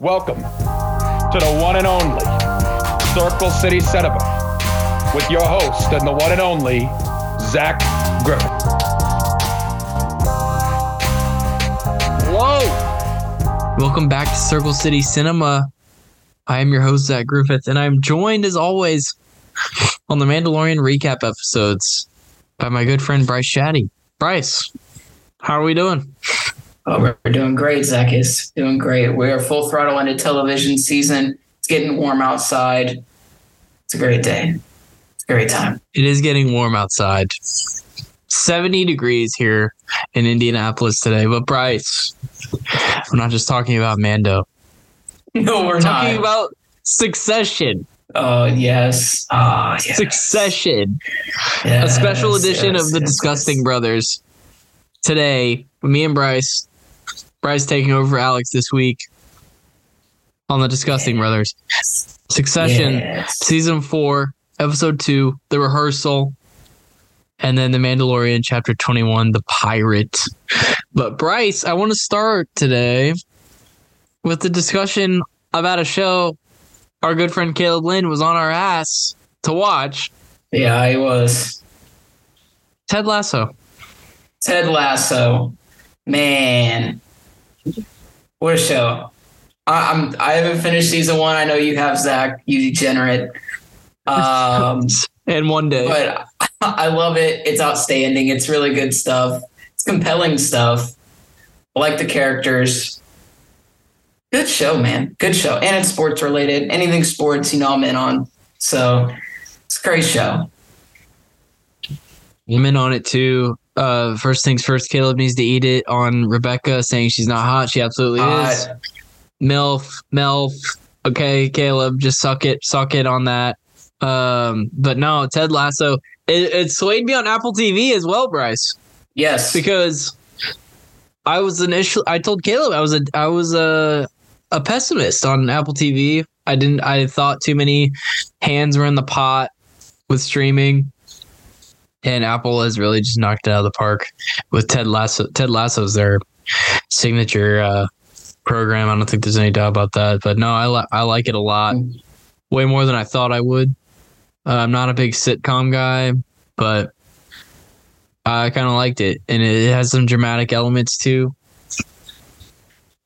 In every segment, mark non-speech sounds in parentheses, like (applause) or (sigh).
Welcome to the one and only Circle City Cinema with your host and the one and only Zach Griffith. Whoa! Welcome back to Circle City Cinema. I am your host, Zach Griffith, and I'm joined as always on the Mandalorian recap episodes by my good friend Bryce Shadday. Bryce, how are we doing? Oh, we're doing great, Zach is doing great. We're full throttle into television season. It's getting warm outside. It's a great day. It's a great time. It is getting warm outside. 70 degrees here in Indianapolis today. But Bryce, I'm not just talking about Mando. (laughs) No, we're talking not. about Succession. oh yes. Oh yes. Succession. a special edition yes, of the yes, Disgusting yes. Brothers. Today, me and Bryce. Bryce taking over for Alex this week on the Disgusting Brothers. Succession, Yes. season four, episode two, the rehearsal, and then the Mandalorian, chapter 21, the pirate. But Bryce, I want to start today with the discussion about a show our good friend Caleb Lynn was on our ass to watch Yeah, he was. Ted Lasso. Ted Lasso. Man. What a show. I, I'm I haven't finished season one. I know you have, Zach, you degenerate. Um (laughs) and one day. but (laughs) I love it. It's outstanding. It's really good stuff. It's compelling stuff. I like the characters. Good show, man. Good show. And it's sports related. Anything sports, you know, I'm in on. So it's a great show. I'm in on it too. Uh, first things first, Caleb needs to eat it on Rebecca saying she's not hot. She absolutely is. MILF, MILF. Okay, Caleb, just suck it, suck it on that. Um, but no, Ted Lasso. It, it swayed me on Apple TV as well, Bryce, yes. because I was initially. I told Caleb I was a I was a a pessimist on Apple TV. I didn't. I thought too many hands were in the pot with streaming, and Apple has really just knocked it out of the park with Ted Lasso. Ted Lasso's their signature uh, program. I don't think there's any doubt about that. But no, I li- I like it a lot, way more than I thought I would. Uh, I'm not a big sitcom guy, but I kind of liked it, and it has some dramatic elements too.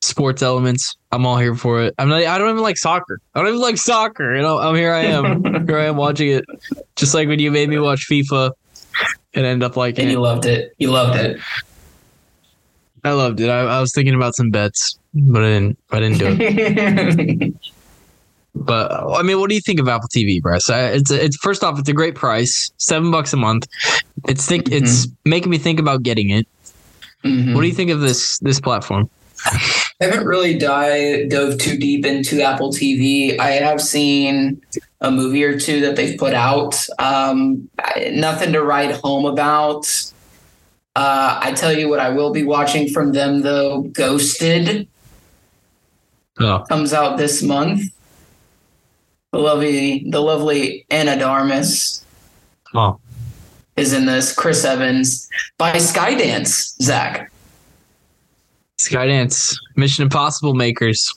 Sports elements. I'm all here for it. I'm not. I don't even like soccer. I don't even like soccer. You know, I'm here. I am. (laughs) here I am watching it. Just like when you made me watch FIFA, and end up liking and it. you loved it. You loved it. I loved it. I, I was thinking about some bets, but I didn't. I didn't do it. (laughs) But I mean, what do you think of Apple TV, Bryce? I, it's it's first off, it's a great price, seven bucks a month. It's think it's making me think about getting it. Mhm. What do you think of this this platform? I haven't really dive, dove too deep into Apple TV. I have seen a movie or two that they've put out. Um, nothing to write home about. Uh, I tell you what, I will be watching from them though. Ghosted Oh, comes out this month. The lovely, the lovely Ana de Armas oh, is in this. Chris Evans by Skydance. Zach. Skydance, Mission Impossible makers.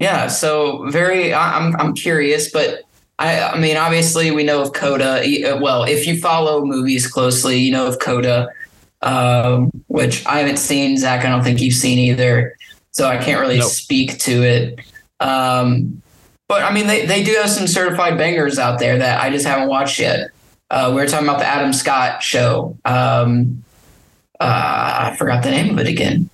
Yeah, so very. I'm I'm curious, but I I mean, obviously we know of Coda. uh, Well, if you follow movies closely, you know of Coda, um, which I haven't seen. Zach, I don't think you've seen either, so I can't really Nope. speak to it. Um, but I mean, they they do have some certified bangers out there that I just haven't watched yet. Uh, we were talking about the Adam Scott show. Um, uh, I forgot the name of it again.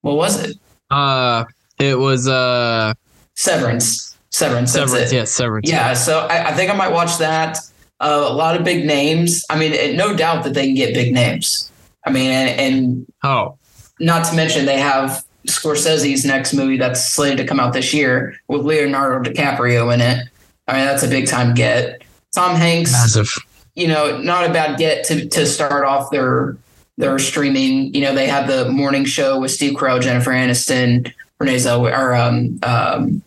What was it? Uh, it was uh Severance. Severance. Severance. Yes, Severance. Yeah. So I, I think I might watch that. Uh, a lot of big names. I mean, it, no doubt that they can get big names. I mean, and, and Oh, not to mention they have Scorsese's next movie that's slated to come out this year with Leonardo DiCaprio in it. I mean, that's a big time get. Tom Hanks massive. you know, not a bad get to to start off their their streaming. You know, they have the morning show with Steve Carell, Jennifer Aniston, Renee Zellweger, or um, um,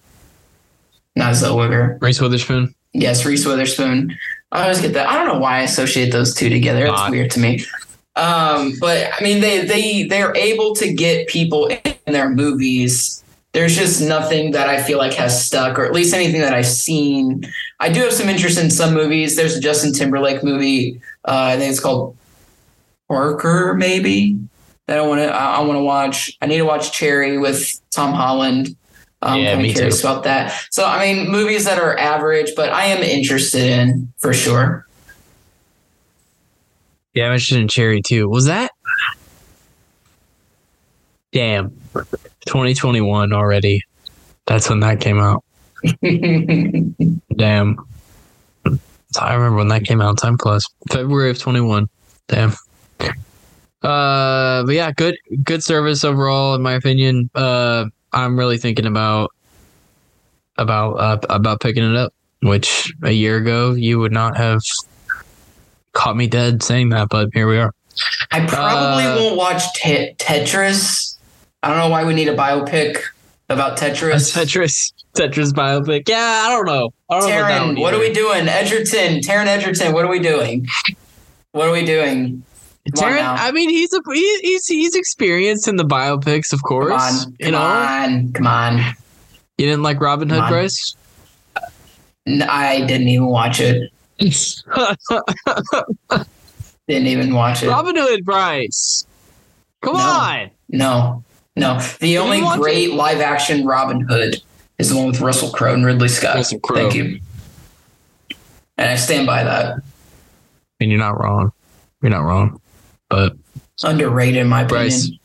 not Zellweger. Reese Witherspoon. Yes, Reese Witherspoon. I always get that. I don't know why I associate those two together. It's God. weird to me. Um, but I mean, they they they're able to get people in their movies there's just nothing that I feel like has stuck, or at least anything that I've seen. I do have some interest in some movies. There's a Justin Timberlake movie. Uh, I think it's called Parker, maybe. That I want to. I, I want to watch. I need to watch Cherry with Tom Holland. I'm Yeah, kind of curious too. about that. So, I mean, movies that are average, but I am interested in for sure. Yeah, I'm interested in Cherry too. Was that? Damn, 2021 already. That's when that came out. (laughs) Damn. I remember when that came out. Time plus February of 21. Damn. Uh, but yeah, good good service overall, in my opinion. Uh, I'm really thinking about about uh, about picking it up, which a year ago you would not have caught me dead saying that, but here we are. I probably Uh, won't watch te- Tetris. I don't know why we need a biopic about Tetris. Tetris, Tetris biopic. Yeah, I don't know. I don't know one what are we doing? Egerton, Taron Egerton, what are we doing? What are we doing? Come Taron. I mean, he's a he, he's he's experienced in the biopics, of Come course. on, you come know, on, come on. you didn't like Robin Hood, Come. Bryce? I didn't even watch it. (laughs) Didn't even watch it. Robin Hood, Bryce. Come No. on. No, no. The only you watch great live action Robin Hood is the one with Russell Crowe and Ridley Scott. Russell Crowe. Thank you. And I stand by that. And you're not wrong. You're not wrong. But Underrated, in my opinion.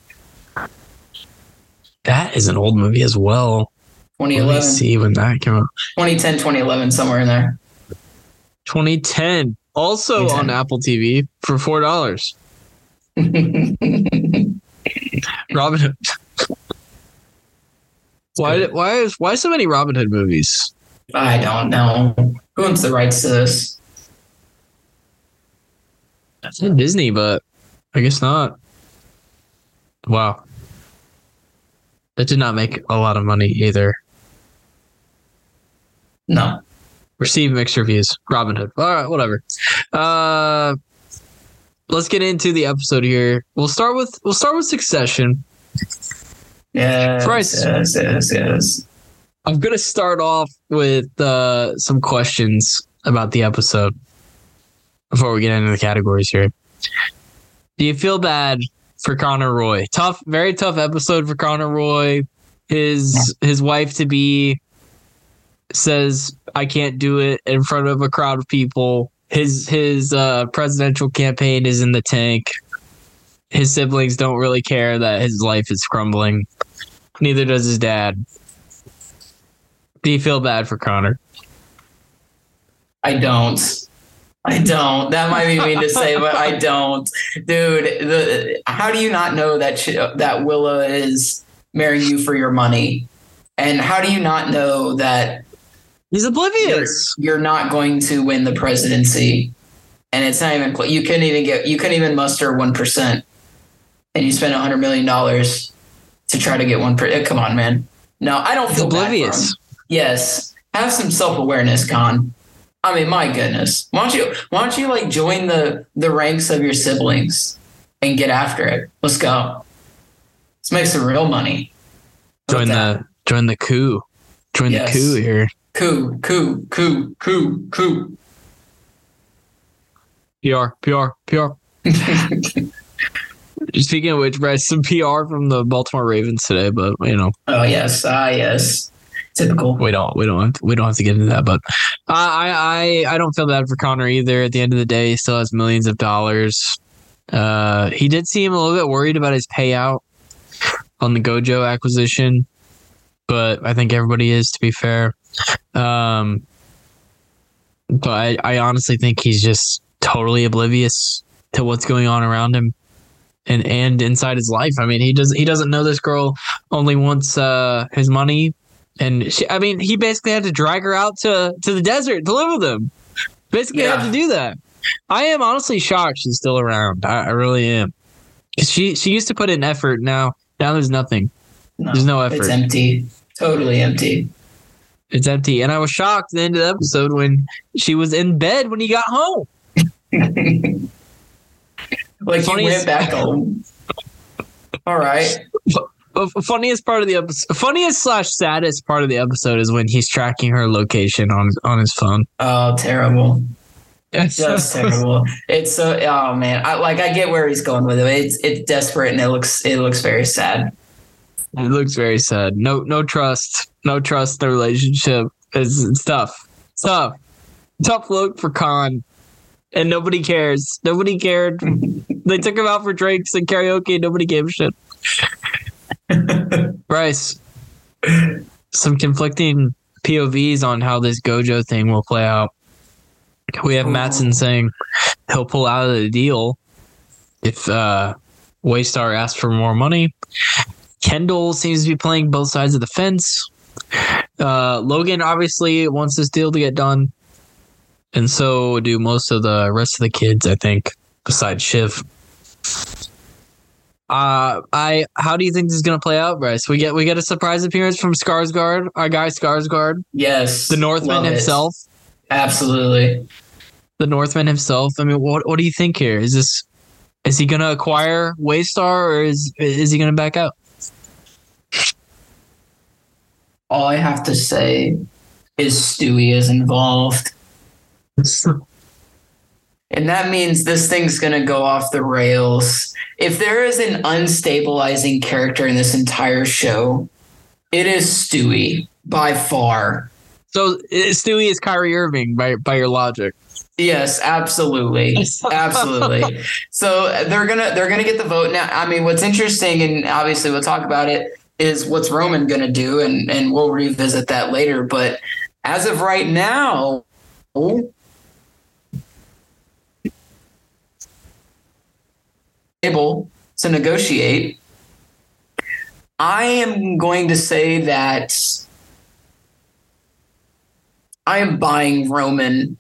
That is an old movie as well. Let me 2011, see when that came out. 2010, 2011, somewhere in there. 2010. Also 2010. on Apple TV for four dollars. (laughs) Robin Hood. why? good. Why is why so many Robin Hood movies? I don't know. Who owns the rights to this? That's in Disney, but I guess not. Wow. That did not make a lot of money either. No. Received mixed reviews. Robin Hood. All right, whatever. Uh, let's get into the episode here. We'll start with we'll start with Succession. Yes, Bryce. yes, yes, yes. I'm gonna start off with uh, some questions about the episode before we get into the categories here. Do you feel bad for Connor Roy? Tough, very tough episode for Connor Roy. His his wife to be says I can't do it in front of a crowd of people. His his uh, presidential campaign is in the tank. His siblings don't really care that his life is crumbling. Neither does his dad. Do you feel bad for Connor? I don't. I don't. That might be mean to say, but I don't, dude. The how do you not know that sh- that Willa is marrying you for your money, and how do you not know that He's you're, oblivious. you're not going to win the presidency? And it's not even you couldn't even get you couldn't even muster one percent, and you spent a hundred million dollars to try to get one. Per- come on, man. No, I don't feel bad for him. oblivious. Yes. Have some self awareness, Con. I mean, my goodness. Why don't you why don't you like join the the ranks of your siblings and get after it? Let's go. Let's make some real money. How Join the join the coup. Join Yes. the coup here. coup, coup, coup, coup, coup. PR, PR, PR. (laughs) Speaking of which, Bryce, some PR from the Baltimore Ravens today, but you know, oh yes, ah yes. Typical. we don't, we don't, have to, we don't have to get into that. But I, I, I, don't feel bad for Connor either. At the end of the day, he still has millions of dollars. Uh, he did seem a little bit worried about his payout on the Gojo acquisition, but I think everybody is, to be fair. Um, but I, I honestly think he's just totally oblivious to what's going on around him and and inside his life. I mean, he does he doesn't know this girl only wants uh his money, and she, I mean, he basically had to drag her out to to the desert to live with him. Basically, had to do that. I am honestly shocked she's still around. I, I really am. she she used to put in effort. Now now there's nothing. No, There's no effort. It's empty. Totally empty. It's empty. And I was shocked at the end of the episode when she was in bed when he got home. (laughs) like Funny you went back home. All right. (laughs) funniest part of the episode, funniest slash saddest part of the episode is when he's tracking her location on on his phone. Oh, terrible. Yes, (laughs) Just terrible. It's so oh man. I like I get where he's going with it. It's it's desperate and it looks it looks very sad. It looks very sad. No, no trust. No trust in the relationship. It's, it's tough. It's tough. Tough look for Con. And nobody cares. Nobody cared. (laughs) they took him out for drinks and karaoke. Nobody gave a shit. Bryce, some conflicting POVs on how this Gojo thing will play out. We have Matsson saying he'll pull out of the deal if uh, Waystar asks for more money. Kendall seems to be playing both sides of the fence. Uh, Logan obviously wants this deal to get done, and so do most of the rest of the kids. I think, besides Shiv. Uh, I how do you think this is gonna play out, Bryce? We get we get a surprise appearance from Skarsgård, our guy Skarsgård, Yes. the Northman love it. himself, Absolutely. the Northman himself. I mean, what what do you think here? Is this is he gonna acquire Waystar or is is he gonna back out? All I have to say is Stewie is involved. (laughs) And that means this thing's going to go off the rails. If there is an unstabilizing character in this entire show, it is Stewie by far. So Stewie is Kyrie Irving by by your logic. Yes, absolutely. absolutely. (laughs) So they're going to they're going to get the vote now. I mean, what's interesting and obviously we'll talk about it is what's Roman going to do and and we'll revisit that later, but as of right now, able to negotiate. I am going to say that I am buying Roman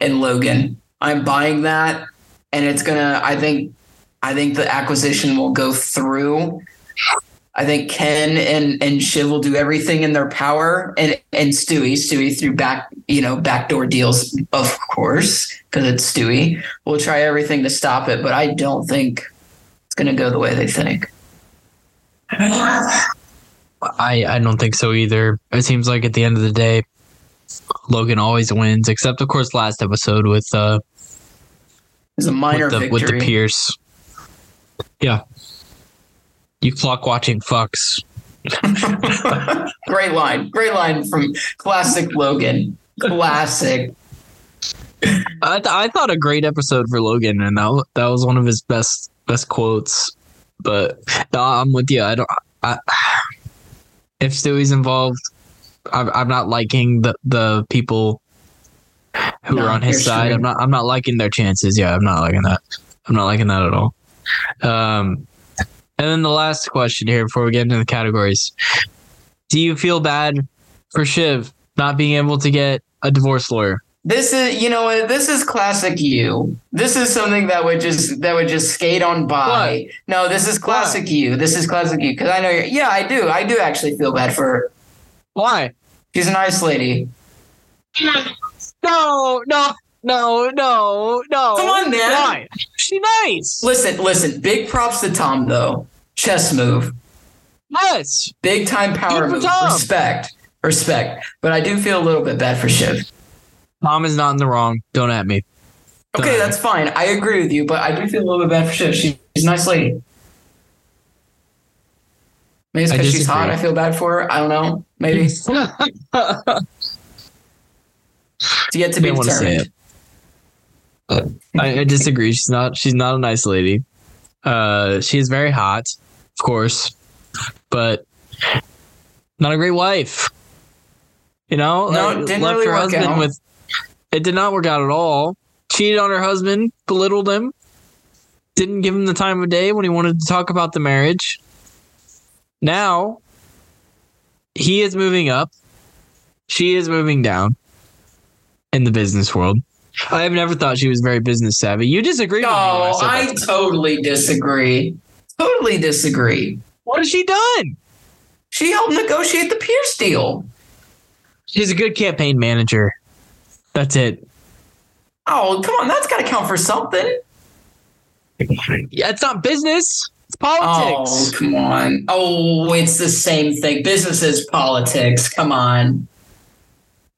and Logan. I'm buying that, and it's gonna. I think. I think the acquisition will go through. I think Ken and and Shiv will do everything in their power, and and Stewie, Stewie through back you know backdoor deals, of course, because it's Stewie. We'll try everything to stop it, but I don't think it's gonna go the way they think. I I don't think so either. It seems like at the end of the day, Logan always wins, except of course last episode with uh It's a minor with the victory. with the Pierce. Yeah. You clock watching fucks. (laughs) great line, great line from classic Logan. Classic. I, th- I thought a great episode for Logan, and that w- that was one of his best best quotes. But no, I'm with you. I don't. I, if Stewie's involved, I'm, I'm not liking the the people who No, are on his side. sure. I'm not. I'm not liking their chances. Yeah, I'm not liking that. I'm not liking that at all. Um, and then the last question here before we get into the categories: Do you feel bad for Shiv not being able to get a divorce lawyer? This is, you know, this is classic you. This is something that would just that would just skate on by. No, this is classic you. This is classic you because I know you're. Yeah, I do. I do actually feel bad for her. Why? She's a nice lady. No, no, no, no, no. Come on, man. Why? She nice. Listen, listen. Big props to Tom though. Chess move. Yes. Big time power move. Tom. Respect. Respect. But I do feel a little bit bad for Shiv. Tom is not in the wrong. Don't at me. Don't Okay, at me. that's fine. I agree with you, but I do feel a little bit bad for Shiv. She- She's a nice lady. Maybe it's because she's hot. I feel bad for her. I don't know. Maybe (laughs) to get to be Didn't wanna say determined. I, I disagree. She's not. She's not a nice lady. Uh, she is very hot, of course, but not a great wife. You know, No, it didn't left really her work husband out. with. It did not work out at all. Cheated on her husband, belittled him, didn't give him the time of day when he wanted to talk about the marriage. Now, he is moving up. She is moving down in the business world. I have never thought she was very business savvy. You disagree with me. when I No, I totally disagree. Totally disagree. What has she done? She helped negotiate the Pierce deal. She's a good campaign manager. That's it. Oh, come on, that's got to count for something. Yeah, it's not business. It's politics. Oh, come on. Oh, it's the same thing. Business is politics. Come on.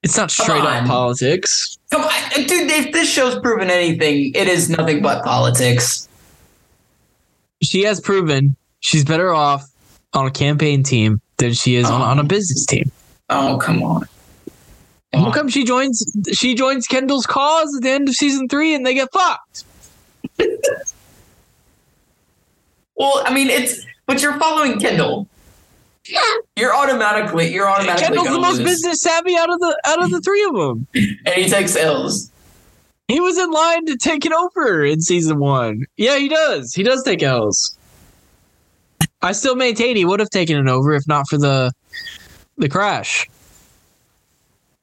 it's not straight up politics. Come on. Dude, if this show's proven anything, it is nothing but politics. She has proven she's better off on a campaign team than she is on, Oh. on a business team. Oh, come on. How uh-huh. come she joins she joins Kendall's cause at the end of season three and they get fucked? Well, I mean, it's but you're following Kendall. You're automatically you're automatically Kendall's the most lose. business savvy out of the out of the three of them. and he takes L's. He was in line to take it over in season one. Yeah, he does. He does take L's. I still maintain he would have taken it over if not for the the crash.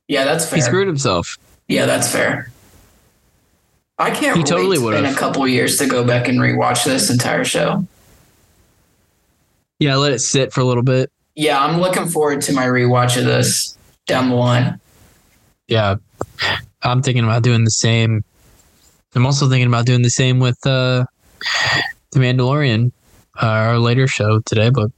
Yeah, that's fair. He screwed himself. Yeah, that's fair. I can't He wait totally in would've. a couple years to go back and rewatch this entire show. Yeah, let it sit for a little bit. Yeah, I'm looking forward to my rewatch of this down the line. Yeah. I'm thinking about doing the same. I'm also thinking about doing the same with uh The Mandalorian, uh, our later show today, but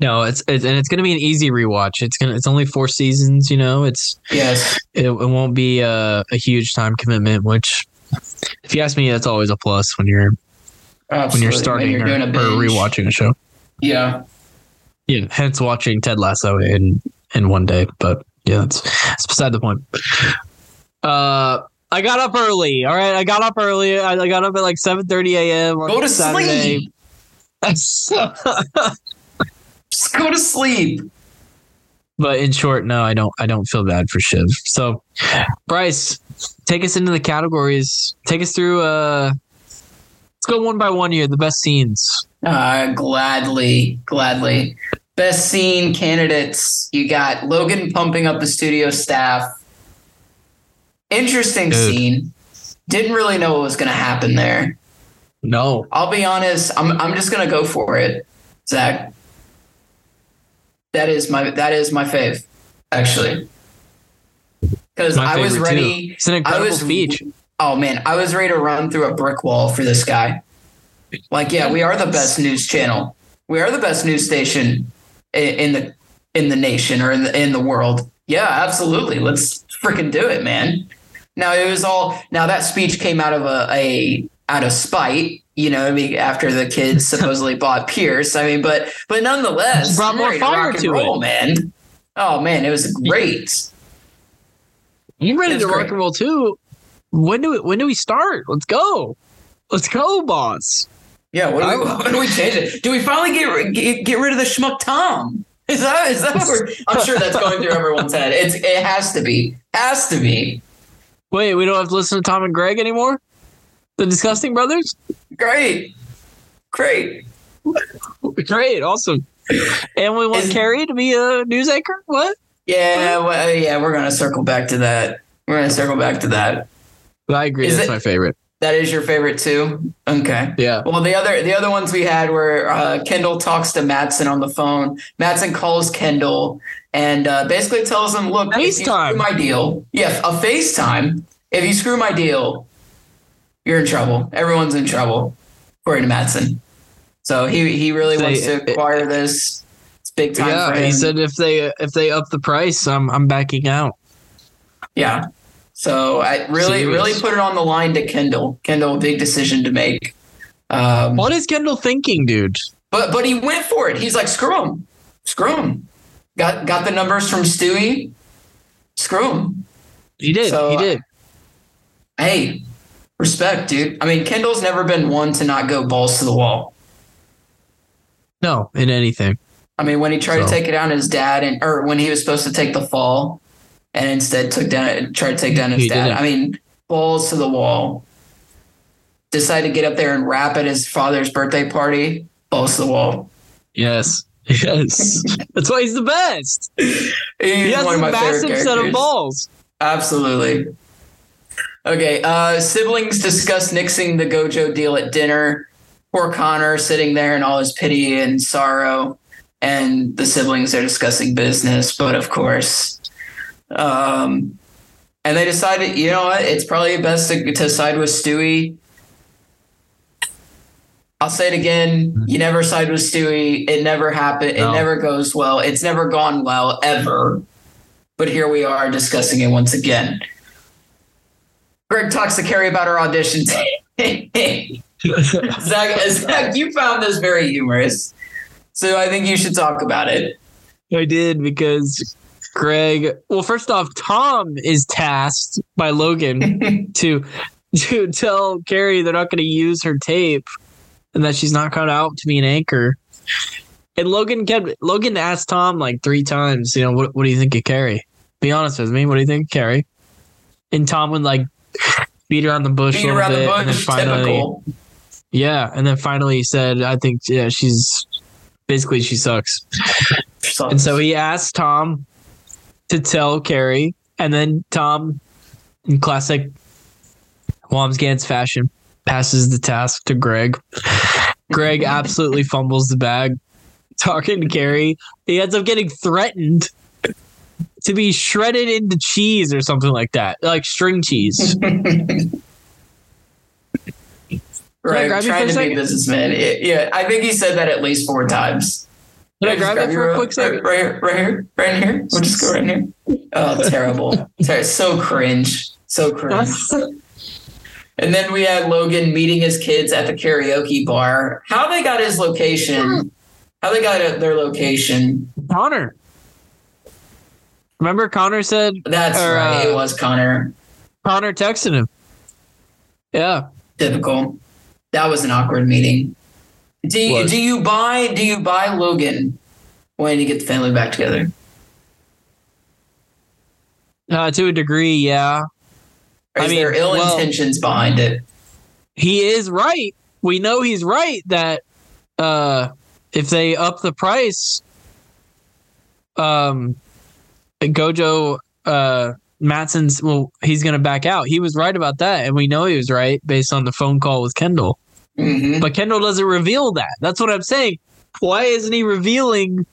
no, it's, it's and it's gonna be an easy rewatch. It's gonna it's only four seasons, you know. It's Yes. it, it won't be a, a huge time commitment, which if you ask me, that's always a plus when you're Absolutely. when you're starting you're or, doing a or rewatching a show. Yeah. Yeah, hence watching Ted Lasso in in one day. But yeah, that's, that's beside the point. Uh, I got up early. All right, I got up early. I, I got up at like seven thirty a.m. Go to Saturday. sleep. (laughs) Just go to sleep. but in short, no, I don't. I don't feel bad for Shiv. So, Bryce, take us into the categories. Take us through. Uh, let's go one by one here. The best scenes. Uh, gladly, gladly. Best scene candidates. You got Logan pumping up the studio staff. Interesting Dude. scene. Didn't really know what was going to happen there. No, I'll be honest. I'm I'm just gonna go for it, Zach. That is my that is my fave, actually. Because I was favorite, too. ready. It's an incredible was- speech. Oh man, I was ready to run through a brick wall for this guy. Like, yeah, we are the best news channel. We are the best news station i- in the in the nation or in the in the world. Yeah, absolutely. Let's freaking do it, man. Now it was all now that speech came out of a, a out of spite, you know, I mean, after the kids (laughs) supposedly bought Pierce. I mean, but but nonetheless, Just brought more fire rock to roll, it. man. Oh man, it was great. I'm ready to rock and roll too. When do we, when do we start? Let's go. Let's go, boss. Yeah, what do, we, what do we change it? Do we finally get, get get rid of the schmuck Tom? Is that is that what we're, I'm sure that's going through everyone's head. It's it has to be has to be Wait, we don't have to listen to Tom and Greg anymore? The Disgusting Brothers? great, great. Great, awesome. And we want Kerry to be a news anchor? What? Yeah, well, yeah, we're gonna circle back to that. We're gonna circle back to that. I agree. Is that's it- my favorite. That is your favorite too. Okay. Yeah. Well, the other the other ones we had were uh, Kendall talks to Matsson on the phone. Matsson calls Kendall and uh, basically tells him, "Look, if you FaceTime. screw my deal, yeah, a FaceTime. If you screw my deal, you're in trouble. Everyone's in trouble, according to Matsson. So he he really Say- wants to acquire this. It's big time Yeah, for him. he said if they if they up the price, I'm I'm backing out. yeah. So I really Serious. really put it on the line to Kendall. Kendall, big decision to make. Um, What is Kendall thinking, dude? But but he went for it. He's like, screw him, screw him. Got got the numbers from Stewie. Screw him. He did. So, he did. Hey, respect, dude. I mean, Kendall's never been one to not go balls to the wall. No, in anything. I mean, when he tried to take it down his dad, and or when he was supposed to take the fall, and instead took down tried to take down his He dad. didn't. I mean, balls to the wall. Decided to get up there and rap at his father's birthday party. Balls to the wall. Yes. (laughs) Yes. That's why he's the best. (laughs) He's He has one a of my favorite massive set of balls. Absolutely. Okay. Uh, siblings discuss nixing the Gojo deal at dinner. Poor Connor sitting there in all his pity and sorrow, and the siblings are discussing business. But of course, um, and they decided, you know what? It's probably best to, to side with Stewie. I'll say it again. You never side with Stewie. It never happened. No. It never goes well. It's never gone well ever. But here we are discussing it once again. Greg talks to Kerry about her audition. (laughs) Zach, Zach, you found this very humorous. So I think you should talk about it. I did because Greg. Well, first off, Tom is tasked by Logan (laughs) to to tell Kerry they're not going to use her tape and that she's not cut out to be an anchor. And Logan kept Logan asked Tom like three times, you know, what what do you think of Kerry? Be honest with me, what do you think of Kerry? And Tom would like beat around the bush Beat a little around the bit, and then bush, finally, typical. yeah, and then finally he said, "I think yeah, she's basically she sucks." And so he asked Tom to tell Kerry, and then Tom, in classic Wambsgans fashion, passes the task to Greg. Greg (laughs) absolutely fumbles the bag, talking to Kerry. He ends up getting threatened to be shredded into cheese or something like that, like string cheese. (laughs) right, grab you trying to be a second? businessman. It- yeah, I think he said that at least four times. Can I Just grab it for a quick second? Right, right here, right here, right here. We'll just go right here. Oh, (laughs) terrible! Ter- so cringe, so cringe. (laughs) And then we had Logan meeting his kids at the karaoke bar. How they got his location? How they got their location? Connor. Remember Connor said That's Or, right. uh, it was Connor. Connor texted him. Yeah. Typical. That was an awkward meeting. Do you, Was. do you buy do you buy Logan when you get the family back together? Uh, to a degree, yeah. Or I mean, there ill well- intentions behind it? He is right. We know he's right that uh if they up the price um Gojo uh Matsson's well he's gonna back out. He was right about that, and we know he was right based on the phone call with Kendall. hmm But Kendall doesn't reveal that. That's what I'm saying. Why isn't he revealing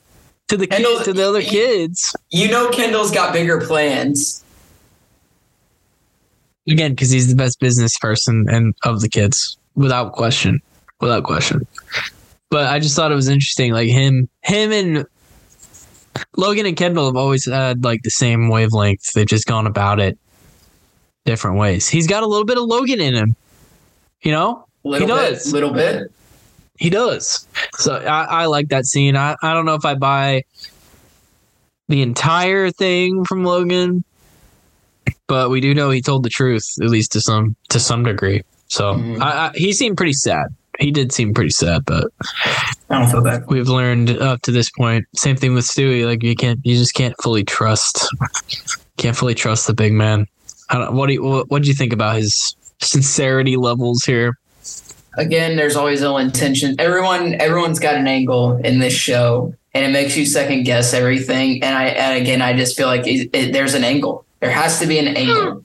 to the Kendall- kid, to the other he- kids? You know Kendall's got bigger plans. Again, because he's the best business person and of the kids, without question, without question. But I just thought it was interesting, like him, him and Logan and Kendall have always had like the same wavelength. They've just gone about it different ways. He's got a little bit of Logan in him, you know. Little He bit, does. little bit. He does. So I, I like that scene. I, I don't know if I buy the entire thing from Logan, but we do know he told the truth, at least to some to some degree. So Mhm. I, I, he seemed pretty sad. He did seem pretty sad, but I don't feel bad. we've learned up to this point. Same thing with Stewie. Like you can't, you just can't fully trust, can't fully trust the big man. I don't, what do you, what, what do you think about his sincerity levels here? Again, there's always ill intention. Everyone, everyone's got an angle in this show, and it makes you second guess everything. And I, and again, I just feel like it, it, there's an angle. There has to be an angle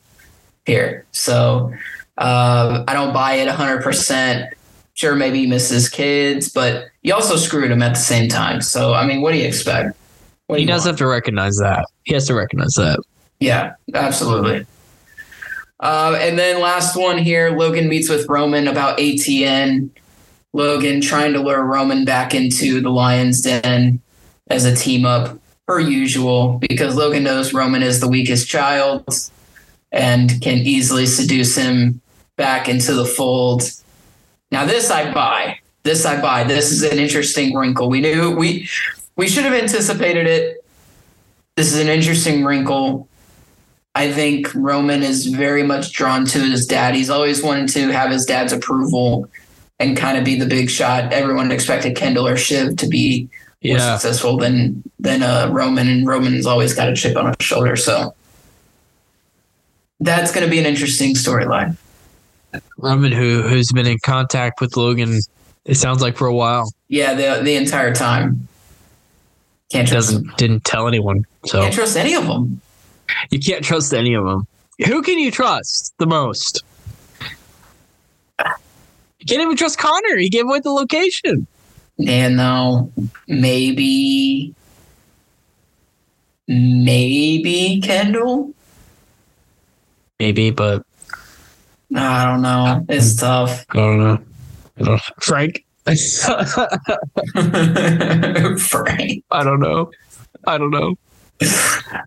here. So uh, I don't buy it 100. Sure, maybe he misses kids, but you also screwed him at the same time. So I mean, what do you expect? Do He you does want? have to recognize that. He has to recognize that. Yeah, absolutely. Uh, and then last one here Logan meets with Roman about ATN. Logan trying to lure Roman back into the Lion's Den as a team up, per usual, because Logan knows Roman is the weakest child and can easily seduce him back into the fold. Now, this I buy. This I buy. This is an interesting wrinkle. We knew we we should have anticipated it. This is an interesting wrinkle. I think Roman is very much drawn to his dad. He's always wanted to have his dad's approval and kind of be the big shot. Everyone expected Kendall or Shiv to be more Yeah. successful than than uh, Roman, and Roman's always got a chip on his shoulder. So that's going to be an interesting storyline. Roman, who who's been in contact with Logan, it sounds like for a while, Yeah, the the entire time. Can't trust, doesn't didn't tell anyone. So can't trust any of them. you can't trust any of them. Who can you trust the most? You can't even trust Connor. He gave away the location. And no, maybe, maybe Kendall. Maybe, but I don't know. It's tough. I don't know. I don't know. Frank. (laughs) Frank. I don't know. I don't know. (laughs)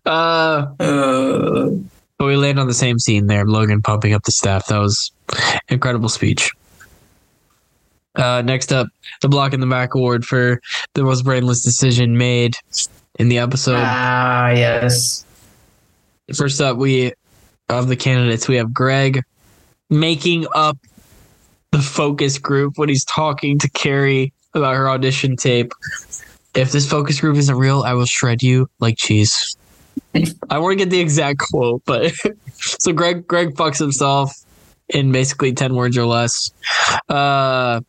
Uh, Uh, but we land on the same scene there. Logan pumping up the staff. That was incredible speech. Uh, next up, the block in the back award for the most brainless decision made in the episode. ah, yes. First up, we of the candidates we have Greg making up the focus group when he's talking to Kerry about her audition tape. If this focus group isn't real, I will shred you like cheese. I want to get the exact quote, but (laughs) so Greg Greg fucks himself in basically ten words or less. Uh,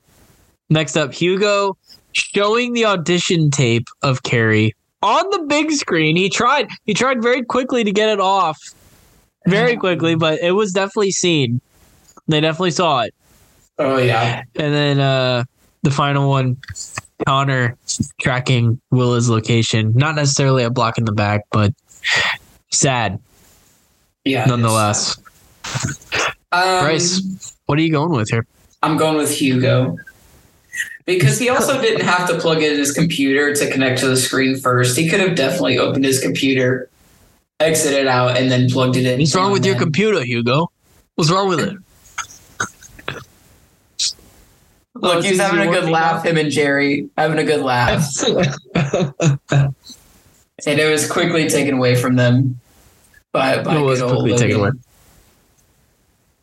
next up, Hugo showing the audition tape of Kerry on the big screen. He tried. He tried very quickly to get it off, very quickly, but it was definitely seen. They definitely saw it. Oh, yeah. And then uh, the final one, Connor tracking Willa's location. Not necessarily a block in the back, but sad Yeah. nonetheless. Um, Bryce, what are you going with here? I'm going with Hugo. Because he also (laughs) didn't have to plug in his computer to connect to the screen first. He could have definitely opened his computer, exited out, and then plugged it in. What's wrong with your computer, Hugo? What's wrong with it? Look, he's having a good laugh, him and Gerri having a good laugh. (laughs) and it was quickly taken away from them by, by it was quickly taken away.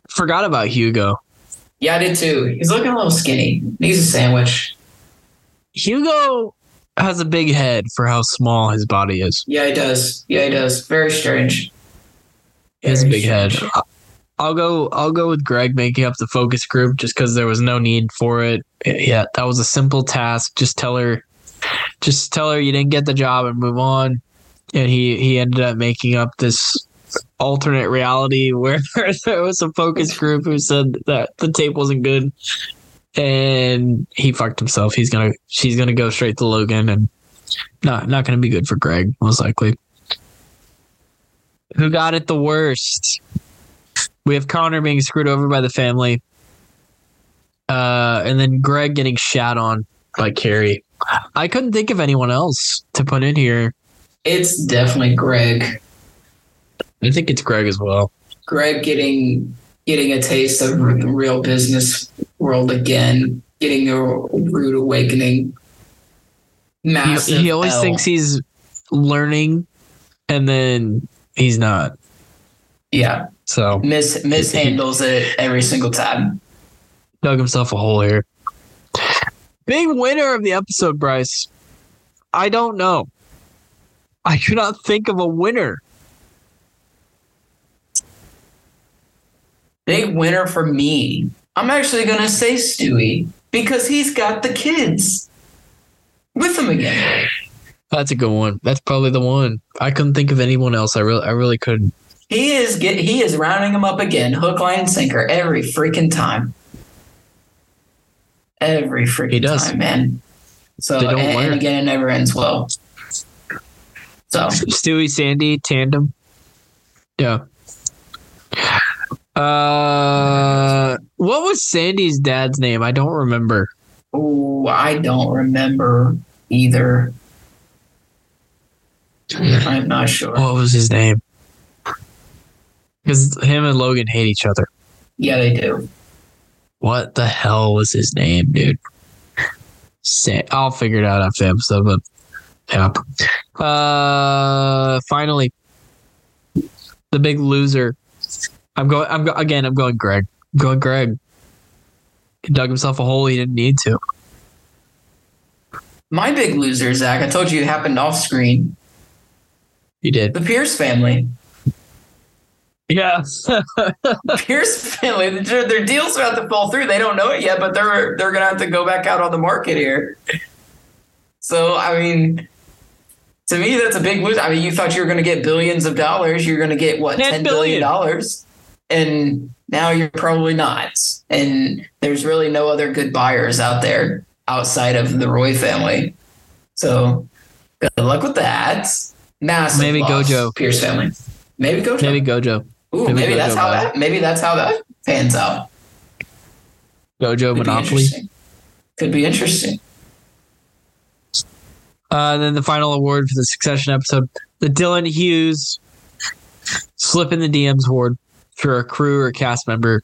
Forgot about Hugo. Yeah, I did too. He's looking a little skinny. Needs a sandwich. Hugo has a big head for how small his body is. Yeah, he does. Yeah, he does. Very strange. He has a Very big head. I'll go. I'll go with Greg making up the focus group just because there was no need for it. Yeah, that was a simple task. Just tell her, just tell her you didn't get the job and move on. And he he ended up making up this alternate reality (laughs) where there was a focus group who said that the tape wasn't good, and he fucked himself. He's gonna she's gonna go straight to Logan and not not gonna be good for Greg most likely. Who got it the worst? We have Connor being screwed over by the family. Uh, and then Greg getting shat on by Kerry. I couldn't think of anyone else to put in here. It's definitely Greg. I think it's Greg as well. Greg getting getting a taste of the real business world again, getting a rude awakening. He, Massive. he always L. thinks he's learning, and then he's not. Yeah So mis mishandles it every single time. dug himself a hole here. Big winner of the episode, Bryce. I don't know. I cannot think of a winner. Big winner for me. I'm actually gonna say Stewie because he's got the kids with him again. That's a good one. That's probably the one. I couldn't think of anyone else. I really, I really couldn't. He is get he is rounding him up again, hook, line, and sinker every freaking time. Every freaking He does. time, man. So and, and again, it never ends well. So Stewie, Sandy, tandem. Yeah. Uh, what was Sandy's dad's name? I don't remember. oh, I don't remember either. I'm not sure. What was his name? Because him and Logan hate each other. Yeah, they do. What the hell was his name, dude? Sa- I'll figure it out after the episode, but yeah. Uh, finally, the big loser. I'm going. I'm go- again. I'm going Greg. I'm going Greg. He dug himself a hole he didn't need to. My big loser, Zach. I told you it happened off screen. He did. The Pierce family. Yeah. (laughs) Pierce family. Their, their deals are about to fall through. They don't know it yet, but they're they're gonna have to go back out on the market here. So I mean, to me, that's a big lose. I mean, you thought you were gonna get billions of dollars. You're gonna get what 10 ten billion billion. dollars, and now you're probably not. And there's really no other good buyers out there outside of the Roy family. So good luck with that. Massive. Maybe loss, Gojo. Pierce family. Maybe Gojo. Maybe Gojo. Ooh, Maybe maybe, that's how that maybe that's how that pans out. Gojo Could Monopoly. interesting. Could be interesting. Uh, and then the final award for the Succession episode, the Dylan Hughes slip in the DMs award for a crew or cast member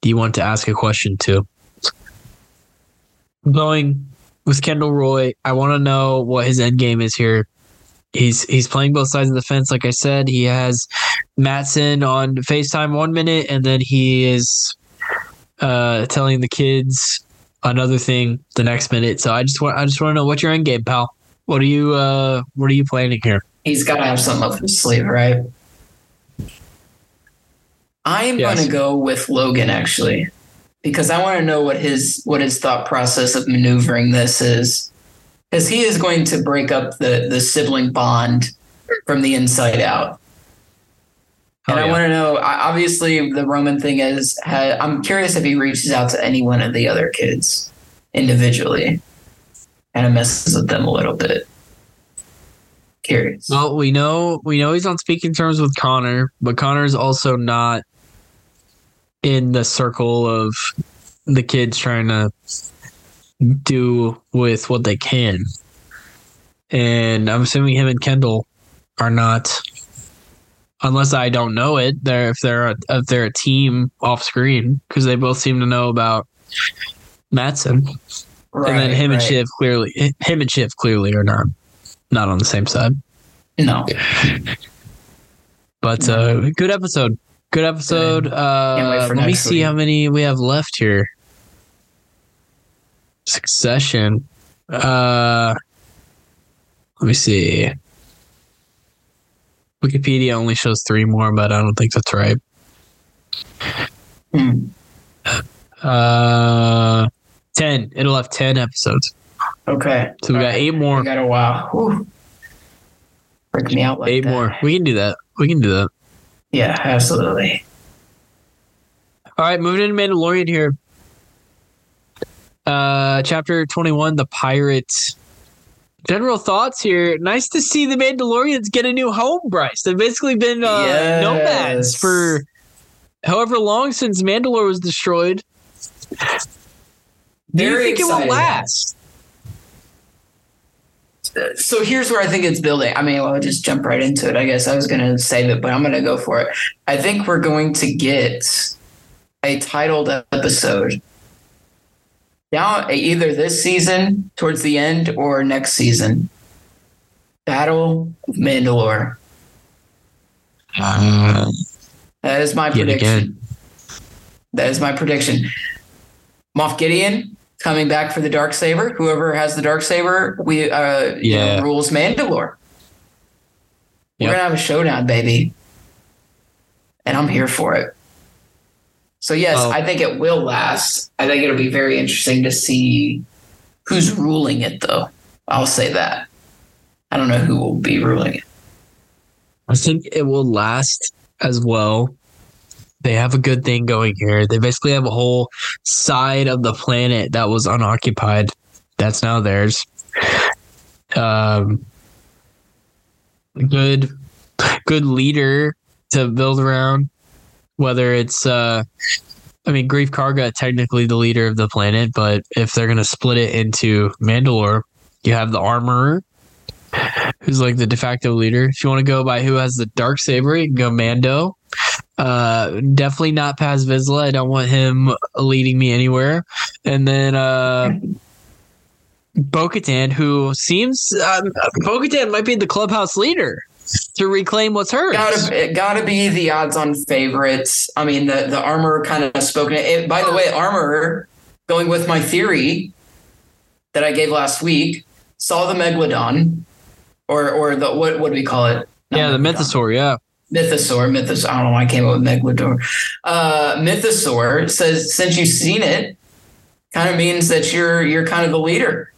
do you want to ask a question to? Going with Kendall Roy, I want to know what his end game is here. He's he's playing both sides of the fence, like I said. He has Matsson on FaceTime one minute, and then he is uh, telling the kids another thing the next minute. So I just want I just want to know what's your end game, pal. What are you uh what are you planning here? He's got to have something up his sleeve, right? I'm Yes. going to go with Logan actually, because I want to know what his what his thought process of maneuvering this is, because he is going to break up the the sibling bond from the inside out. And Oh, I want to know. Obviously, the Roman thing is. I'm curious if he reaches out to any one of the other kids individually, and it messes with them a little bit. Curious. Well, we know we know he's on speaking terms with Connor, but Connor's also not in the circle of the kids trying to do with what they can. And I'm assuming him and Kendall are not unless I don't know it, they're if they're a, if they're a team off screen because they both seem to know about Matsson. Right, and then him and right. Shiv clearly him and Shiv clearly are not not on the same side. No. (laughs) But uh, good episode. Good episode. Uh, let me see week. how many we have left here. Succession. Uh, let me see. Wikipedia only shows three more, but I don't think that's right. Hmm. Uh, ten. It'll have ten episodes. Okay. So we got eight more. We got a while. Whew. Freak me out like eight that. more. We can do that. We can do that. Yeah, absolutely. All right, moving into Mandalorian here. Uh, chapter twenty-one, the pirates. General thoughts here. Nice to see the Mandalorians get a new home, Bryce. They've basically been uh, Yes. nomads for however long since Mandalore was destroyed. Do you think it will last? So here's where I think it's building. I mean, I'll just jump right into it. I guess I was going to save it, but I'm going to go for it. I think we're going to get a titled episode now, either this season towards the end or next season. Battle of Mandalore. That is my prediction. again. That is my prediction. Moff Gideon coming back for the dark saber. Whoever has the dark saber, we uh, you know, Yeah. rules Mandalore. We're gonna have a showdown, baby, and I'm here for it. So yes, Oh. I think it will last. I think it'll be very interesting to see who's ruling it, though. I'll say that. I don't know who will be ruling it. I think it will last as well. They have a good thing going here. They basically have a whole side of the planet that was unoccupied. That's now theirs. Um, good, good leader to build around. Whether it's, uh, I mean, Greef Karga technically the leader of the planet, but if they're gonna split it into Mandalore, you have the armorer, who's like the de facto leader. If you want to go by who has the dark saber, you can go Mando. Uh, definitely not Paz Vizsla. I don't want him leading me anywhere. And then uh, Bo-Katan, who seems um, Bo-Katan might be the clubhouse leader to reclaim what's hers. Gotta it gotta be the odds on favorites. I mean, the the armor kind of spoken. It, by the way, armor going with my theory that I gave last week. Saw the megalodon, or or the what what do we call it? Not yeah, the. Mythosaur. Yeah, Mythosaur, Mythos. I don't know why I came up with Megalodon. Uh, Mythosaur says since you've seen it, kind of means that you're you're kind of the leader,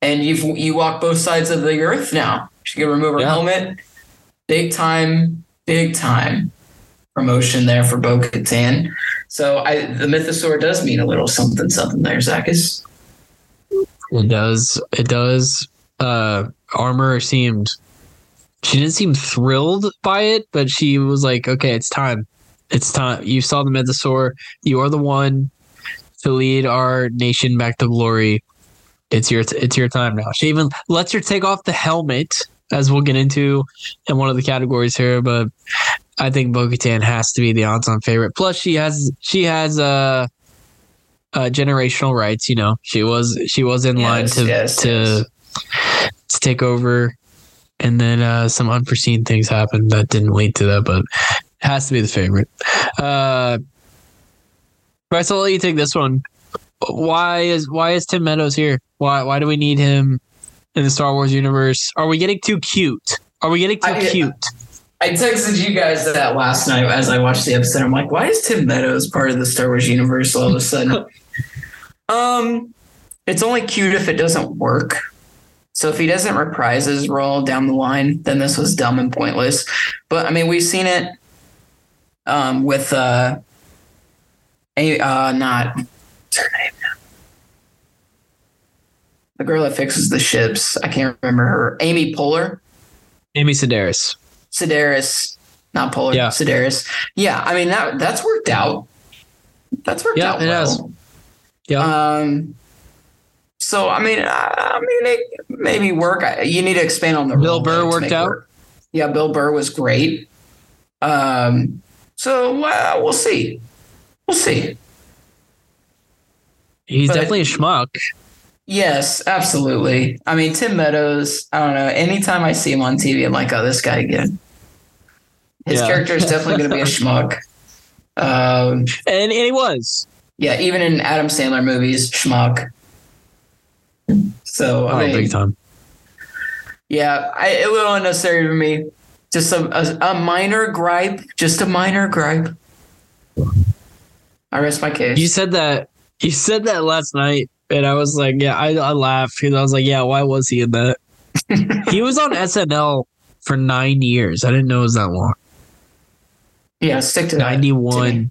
and you've you walk both sides of the earth now. She can remove her Yeah. helmet. Big time, big time promotion there for Bo Katan. So I the Mythosaur does mean a little something something there, Zachus. it does. It does. Uh, Armor seemed. She didn't seem thrilled by it, but she was like, "Okay, it's time. It's time. You saw the Mythosaur. You are the one. to lead our nation back to glory. It's your it's your time now. She even lets her take off the helmet, as we'll get into in one of the categories here. But I think Bo has to be the odds-on favorite. Plus, she has she has uh, uh generational rights. You know, she was she was in line to yes, to yes. to take over, and then uh, some unforeseen things happened that didn't lead to that. But has to be the favorite. Uh, Bryce, I'll let you take this one. Why is why is Tim Meadows here? Why why do we need him in the Star Wars universe? Are we getting too cute? Are we getting too I- cute? I texted you guys that last night as I watched the episode. I'm like, why is Tim Meadows part of the Star Wars universe all of a sudden? (laughs) um, it's only cute if it doesn't work. So if he doesn't reprise his role down the line, then this was dumb and pointless. But I mean, we've seen it um, with uh, a uh, not what's her name now? The girl that fixes the ships. I can't remember her. Amy Poehler. Amy Sedaris. Sedaris, not Polar, Yeah. Sedaris. Yeah, I mean that that's worked out. That's worked Yeah, out it has. Yeah. Um. So I mean, I, I mean, it maybe work. I- You need to expand on the Bill Burr worked out? work. Yeah, Bill Burr was great. Um. So uh, we'll see. We'll see. He's but- definitely a schmuck. Yes, absolutely. I mean, Tim Meadows. I don't know. Anytime I see him on TV, I'm like, oh, this guy again. His Yeah. character is definitely going to be a (laughs) schmuck. Um, And, and he was. yeah, even in Adam Sandler movies, schmuck. So Oh, I mean, big time. yeah, I, a little unnecessary for me. Just a, a, a minor gripe, just a minor gripe. I rest my case. You said that you said that last night, and I was like, yeah, I, I laughed because I was like, yeah, why was he in that? (laughs) he was on SNL for nine years. I didn't know it was that long. yeah, stick to that. Ninety Timmy.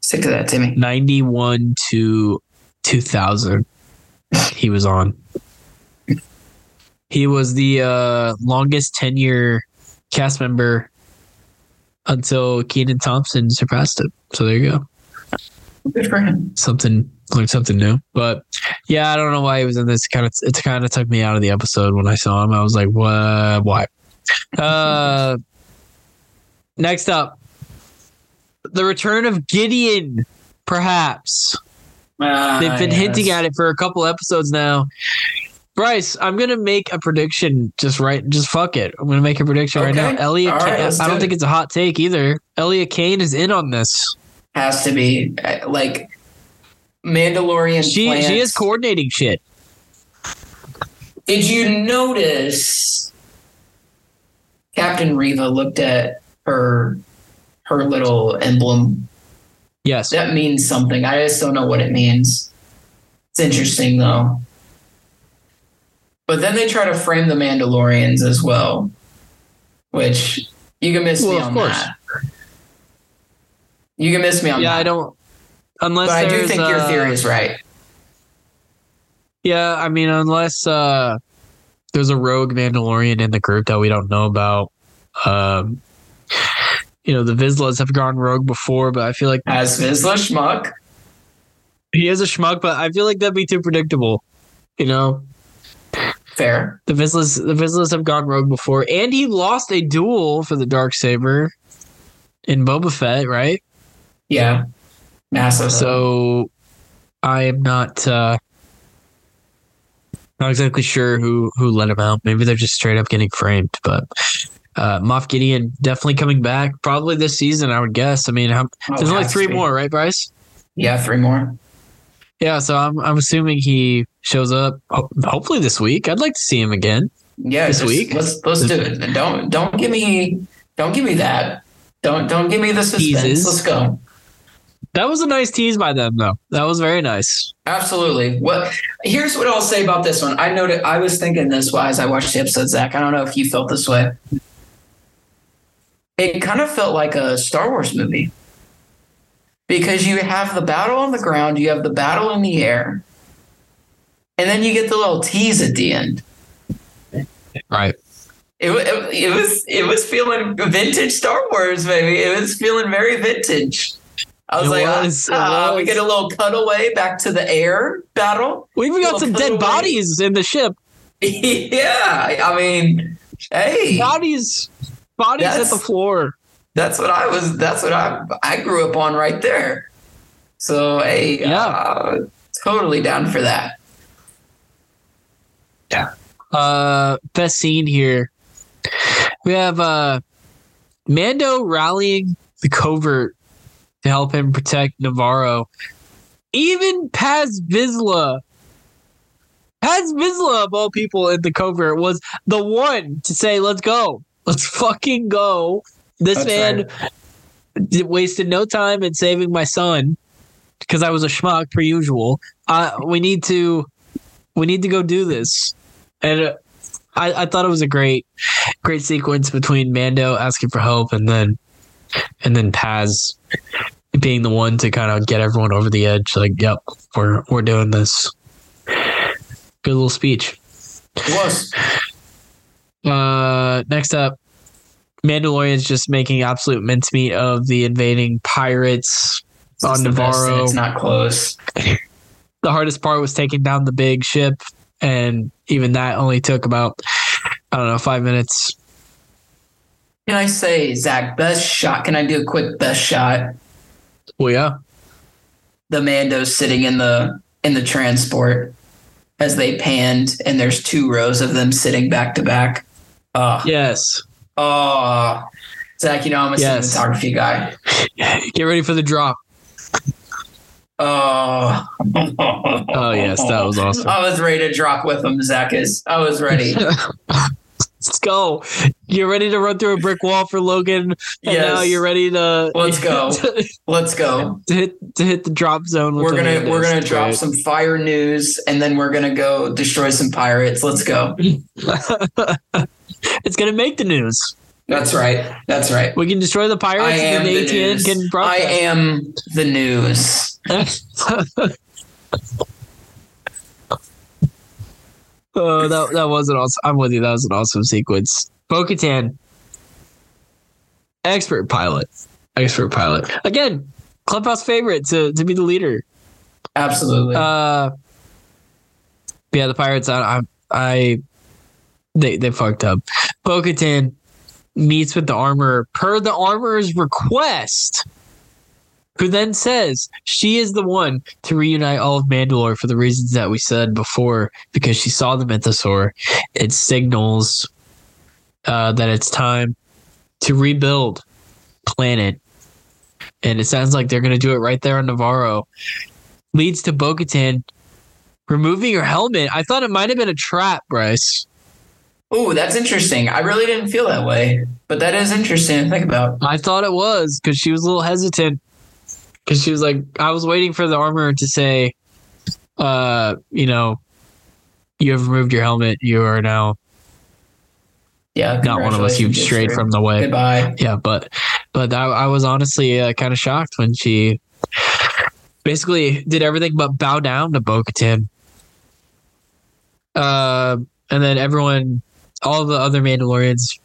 Stick to that, Timmy. 91 to two thousand. (laughs) He was on. He was the uh, longest tenure cast member until Kenan Thompson surpassed him. So there you go. Good for him. something learned something new. But yeah, I don't know why he was in this. Kind of, it kind of took me out of the episode when I saw him. I was like, what? Why? Uh, next up, the return of Gideon. Perhaps Ah, they've been hinting at it for a couple episodes now. Bryce, I'm gonna make a prediction. Just right, just fuck it. I'm gonna make a prediction right now. Elliot, All Kane, I do don't think it's a hot take either. Elliot Kane is in on this. Has to be Uh, like Mandalorian. She plants. she is coordinating shit. Did you notice Captain Riva looked at her her little emblem? Yes. That means something. I just don't know what it means. It's interesting though. But then they try to frame the Mandalorians as well, which you can miss me Well, of on course. that. You can miss me on Yeah, that. I don't. Unless But I do think your uh, theory is right. Yeah, I mean, unless uh, there's a rogue Mandalorian in the group that we don't know about. Um, you know, the Vizslas have gone rogue before, but I feel like As Vizsla Schmuck. he is a schmuck. But I feel like that'd be too predictable. You know, Fair. the Vizslas, the Vizslas have gone rogue before, and he lost a duel for the dark saber in Boba Fett, right? Yeah. So I am not uh not exactly sure who who let him out. Maybe they're just straight up getting framed, but uh Moff Gideon definitely coming back probably this season, I would guess. I mean, how, Oh, there's only three more, right, Bryce? Yeah, three more. Yeah, so I'm I'm assuming he shows up ho- hopefully this week. I'd like to see him again. Yeah, This just- week? Let's let's do it. Don't don't give me don't give me that. Don't don't give me the suspense. Teases. Let's go. That was a nice tease by them though. That was very nice. Absolutely. What here's what I'll say about this one. I noted I was thinking this while as I watched the episode, Zach. I don't know if you felt this way. It kind of felt like a Star Wars movie. Because you have the battle on the ground, you have the battle in the air, and then you get the little tease at the end. Right. It, it, it was it was feeling vintage Star Wars, baby. It was feeling very vintage. I was It like, was, it ah, we get a little cutaway back to the air battle. We even got Little some dead bodies in the ship. (laughs) yeah, I mean, hey, Bodies, bodies at the floor. that's what I was. That's what I I grew up on right there. So hey, Yeah. uh, totally down for that. Uh, best scene here. We have uh, Mando rallying the covert to help him protect Navarro. Even Paz Vizsla, Paz Vizsla of all people in the covert was the one to say, "Let's go, let's fucking go." This That's man d- wasted no time in saving my son because I was a schmuck per usual. Uh, we need to, we need to go do this. And uh, I, I thought it was a great, great sequence between Mando asking for help and then, and then Paz being the one to kind of get everyone over the edge. Like, yep, we're we're doing this. Good little speech. It was. Uh, next up, Mandalorian's just making absolute mincemeat of the invading pirates It's on the best, Navarro. It's not close. (laughs) The hardest part was taking down the big ship, and even that only took about I don't know five minutes. Can I say, Zach, best shot? Can I do a quick best shot? Well, yeah, The Mando's sitting in the in the transport as they panned, and there's two rows of them sitting back to back. Oh, yes. oh, Zach, you know I'm a Yes. cinematography guy. (laughs) Get ready for the drop. Oh, Oh yes, that was (laughs) awesome. I was ready to drop with him, Zach is. I was ready. (laughs) Let's go. You're ready to run through a brick wall for Logan, and Yes. now you're ready to Let's go. (laughs) to, Let's go. hit to hit the drop zone. with We're gonna we're gonna drop some fire news, and then we're gonna go destroy some pirates. Let's go. (laughs) it's gonna make the news. That's right. That's right. We can destroy the pirates, and the ATN news. can I am the news. (laughs) oh, that that was an awesome. I'm with you. That was an awesome sequence. Bo-Katan, expert pilot, expert pilot. Again, clubhouse favorite to to be the leader. Absolutely. Uh, yeah, the pirates. I, I, I they they fucked up. Bo-Katan meets with the armor per the armor's request, who then says she is the one to reunite all of Mandalore for the reasons that we said before, because she saw the mythosaur. It signals uh, that it's time to rebuild planet. And it sounds like they're going to do it right there on Navarro. Leads to Bo removing her helmet. I thought it might have been a trap, Bryce. oh, that's interesting. I really didn't feel that way, but that is interesting to think about. I thought it was because she was a little hesitant. Because she was like, I was waiting for the armor to say, uh, you know, you have removed your helmet. You are now Yeah, not one of us. You've strayed from the way. Goodbye. Yeah, but but I, I was honestly uh, kind of shocked when she basically did everything but bow down to Bo Katan. Uh, and then everyone, all the other Mandalorians,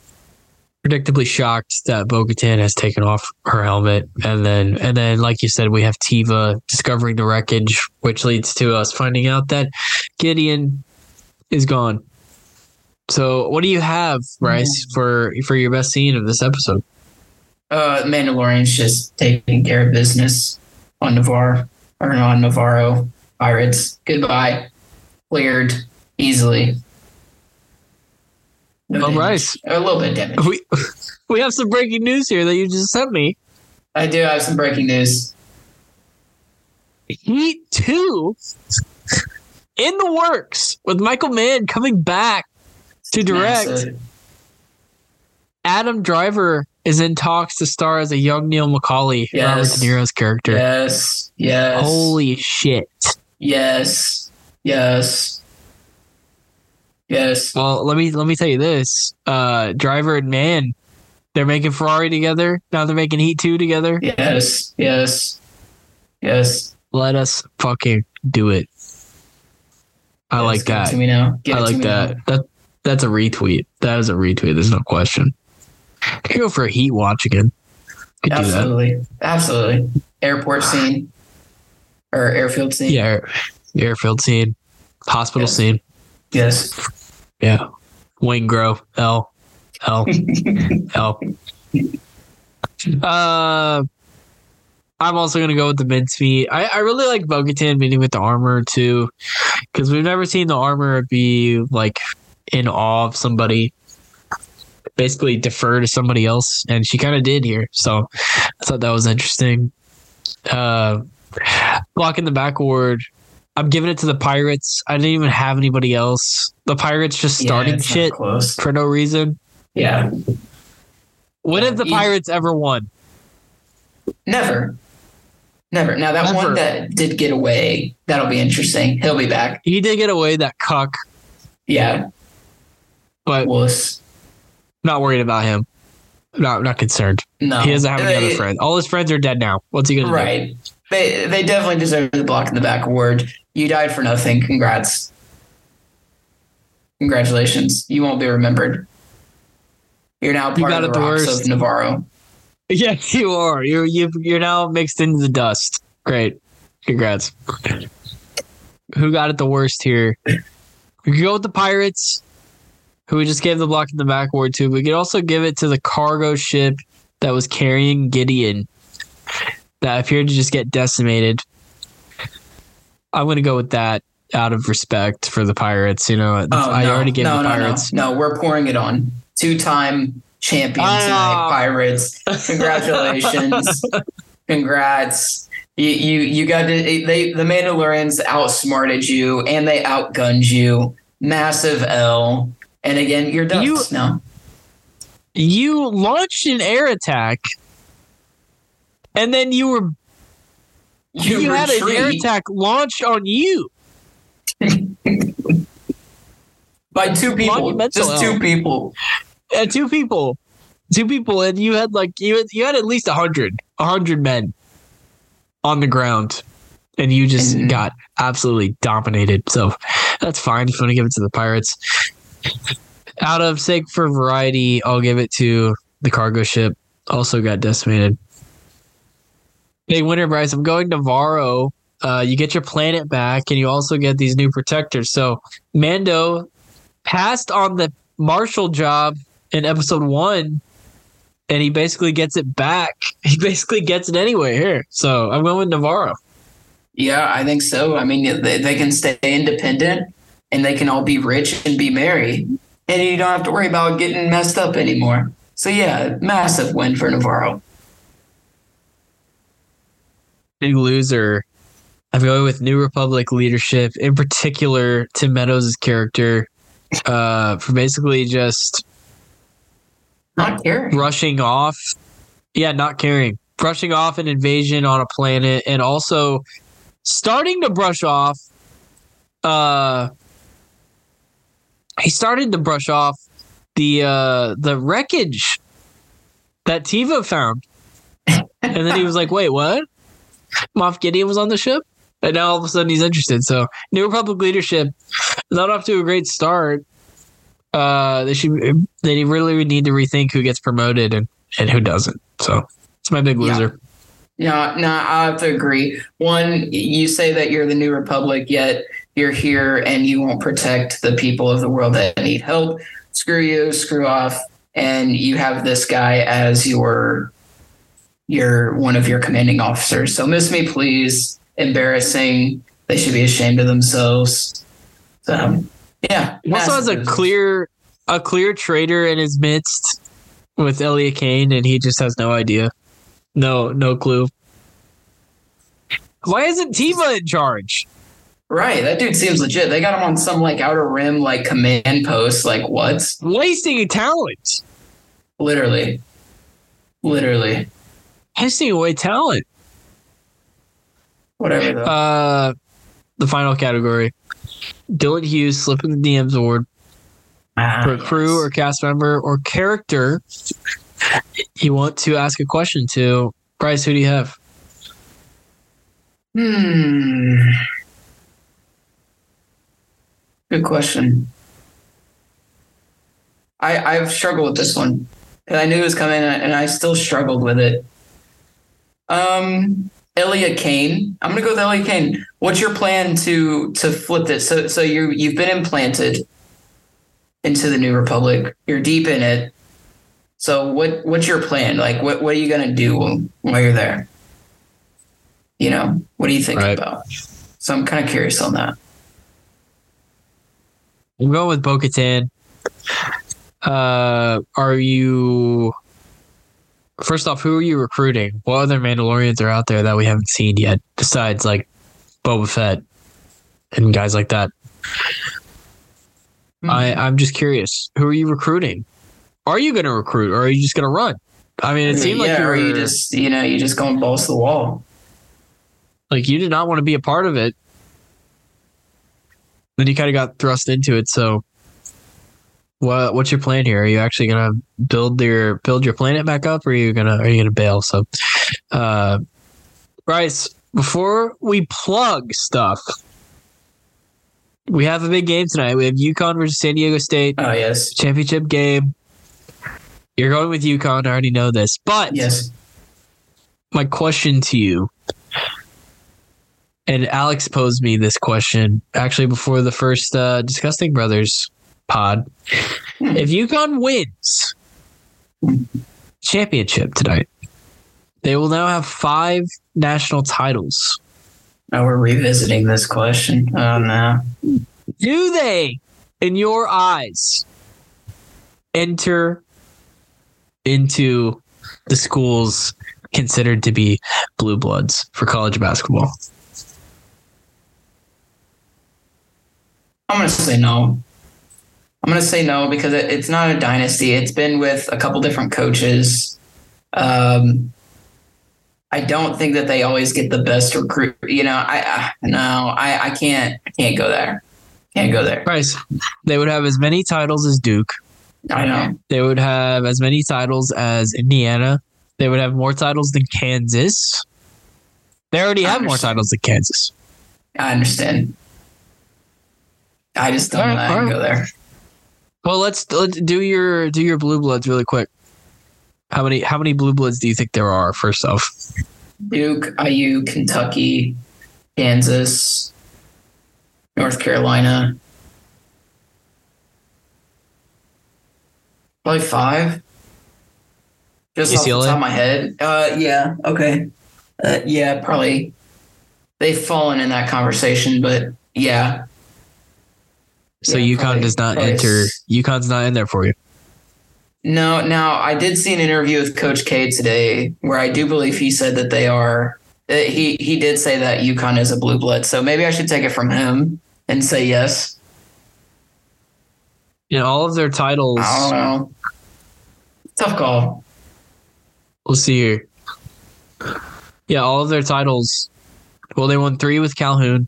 predictably shocked that Bo Katan has taken off her helmet, and then and then like you said, we have Teva discovering the wreckage, which leads to us finding out that Gideon is gone. So, what do you have, Bryce, for for your best scene of this episode? Uh, Mandalorian's just taking care of business on Navarre or on Navarro pirates. Goodbye. Cleared easily. No All damage. right. A little bit damage. We (laughs) we have some breaking news here that you just sent me. I do have some breaking news. Heat two in the works with Michael Mann coming back to direct. Massive. Adam Driver is in talks to star as a young Neil McCauley, Robert Yes. De Niro's character. Yes. Yes. Holy shit! Yes. Yes. Yes. Well, let me let me tell you this: uh, Driver and Mann, they're making Ferrari together. Now they're making Heat two together. Yes. Yes. Yes. Let us fucking do it. I Yes, like that. To me now. Give I like that. now. That that's a retweet. That is a retweet. There's no question. I could go for a heat watch again. Could. Absolutely. Absolutely. Airport scene or airfield scene. Yeah, airfield scene, hospital Yes. scene. Yes. Yeah, Waingro L L (laughs) L. Uh, I'm also gonna go with the mincemeat. I, I really like Bo-Katan meeting with the armor too, because we've never seen the armor be like in awe of somebody. Basically, defer to somebody else, and she kind of did here. So I thought that was interesting. Uh, blocking the backward. I'm giving it to the Pirates. I didn't even have anybody else. The Pirates just Yeah, starting it's shit for no reason. Yeah. When have the Yeah. Pirates ever won? Never. Never. Now that Never. one that did get away, that'll be interesting. He'll be back. He did get away that cuck, Yeah. but Wuss. not worried about him. Not not concerned. No. He doesn't have any They- other friends. All his friends are dead now. What's he gonna do? Right. They they definitely deserve the block in the back award. You died for nothing. Congrats. Congratulations. You won't be remembered. You're now You part got of the the rocks worst. of Navarro. (laughs) Yes, you are. You're you you're now mixed into the dust. Great. Congrats. Who got it the worst here? We could go with the Pirates, who we just gave the block in the back award to. We could also give it to the cargo ship that was carrying Gideon that appeared to just get decimated. I'm gonna go with that out of respect for the Pirates. You know, Oh, I no. already gave no, the no, Pirates. No, no, we're pouring it on. Two-time champion Ah. tonight, Pirates. Congratulations. (laughs) Congrats. You, you you got to they the Mandalorians outsmarted you and they outgunned you. Massive L. And again, you're done You- now. You launched an air attack, and then you were you, had an air attack launched on you. by two people. Just L. two people. And two people, two people, and you had like you had, you had at least a hundred, a hundred men on the ground, and you just And- got absolutely dominated. So that's fine if you want to give it to the pirates. Out of sake for variety, I'll give it to the cargo ship. Also got decimated. Big winner, Bryce. I'm going to Varro. Uh, you get your planet back, and you also get these new protectors. So Mando passed on the Marshall job in episode one, and he basically gets it back. (laughs) He basically gets it anyway here. So I'm going with Navarro. Yeah, I think so. I mean, they, they can stay independent and they can all be rich and be married. And you don't have to worry about getting messed up anymore. So, yeah, massive win for Navarro. Big loser. I'm going with New Republic leadership, in particular Tim Meadows' character, uh, for basically just Not caring. brushing off. Yeah, not caring. Brushing off an invasion on a planet and also starting to brush off uh he started to brush off the uh the wreckage that Teva found. And then he was like, wait, what? Moff Gideon was on the ship? And now all of a sudden he's interested. So New Republic leadership not off to a great start. Uh they should they really need to rethink who gets promoted and, and who doesn't. So it's my big Yeah. loser. No, no, I have to agree. One, you say that you're the new republic, yet you're here and you won't protect the people of the world that need help. Screw you, screw off, and you have this guy as your your one of your commanding officers. So miss me, please. Embarrassing. They should be ashamed of themselves. So um, yeah. He also has a clear a clear traitor in his midst with Elliot Kane, and he just has no idea. No, no clue. Why isn't Teva in charge? Right. That dude seems legit. They got him on some like outer rim like command post. Like what? Wasting talent. Literally. Literally. Pissing away talent. Whatever though. Uh the final category. Dylan Hughes slipping the DMs award Ah, for a crew or cast member or character you want to ask a question to. Bryce, who do you have? Hmm. Good question. I I've struggled with this one because I knew it was coming and I still struggled with it. Um, Elia Kane. I'm gonna go with Elia Kane. What's your plan to to flip this? So so you you've been implanted into the New Republic. You're deep in it. So what what's your plan? Like what what are you gonna do while you're there? You know, what do you think Right. about? So I'm kind of curious on that. I'm going with Bo Katan. Uh, are you? First off, who are you recruiting? What other Mandalorians are out there that we haven't seen yet, besides like Boba Fett and guys like that? Hmm. I I'm just curious. Who are you recruiting? Are you going to recruit, or are you just going to run? I mean, it seemed like you were you just you know you just going balls to the wall. like you did not want to be a part of it. Then you kind of got thrust into it. So, what what's your plan here? Are you actually gonna build your build your planet back up, or are you gonna are you gonna bail? So, uh, Bryce, before we plug stuff, we have a big game tonight. We have UConn versus San Diego State Oh yes, championship game. You're going with UConn. I already know this, but yes. my question to you and alex posed me this question actually before the first uh, disgusting brothers pod if UConn wins championship tonight they will now have five national titles Now we're revisiting this question. Oh no. do they in your eyes enter into the schools considered to be blue bloods for college basketball I'm gonna say no. I'm gonna say no because it, it's not a dynasty. It's been with a couple different coaches. Um, I don't think that they always get the best recruit. You know, I, I no, I, I can't, I can't go there. Can't go there. Bryce, they would have as many titles as Duke. I know. They would have as many titles as Indiana. They would have more titles than Kansas. They already have more titles than Kansas. I understand. I just don't right, know how all to right. go there. Well, let's let's do your do your blue bloods really quick. How many how many blue bloods do you think there are? First off, Duke, IU, Kentucky, Kansas, North Carolina. Probably five. Just off the top of my head. Uh, yeah. Okay. Uh, yeah, probably. They've fallen in that conversation, but yeah. So Yeah, UConn probably- does not enter. UConn's not in there for you. No, now I did see an interview with Coach K today where I do believe he said that they are. that He he did say that UConn is a blue blood, so maybe I should take it from him and say yes. You know, all of their titles. I don't know. Tough call. We'll see here. Yeah, all of their titles. Well, they won three with Calhoun.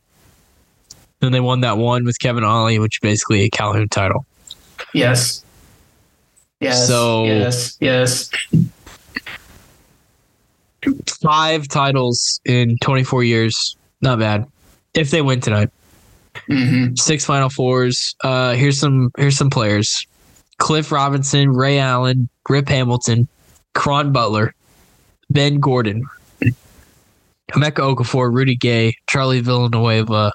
Then they won that one with Kevin Ollie, which is basically a Calhoun title. Yes. Yes. So- yes, yes. Five titles in 24 years. Not bad. If they win tonight. hmm Six Final Fours. Uh, here's some here's some players: Cliff Robinson, Ray Allen, Rip Hamilton, Caron Butler, Ben Gordon, Emeka Okafor, Rudy Gay, Charlie Villanueva,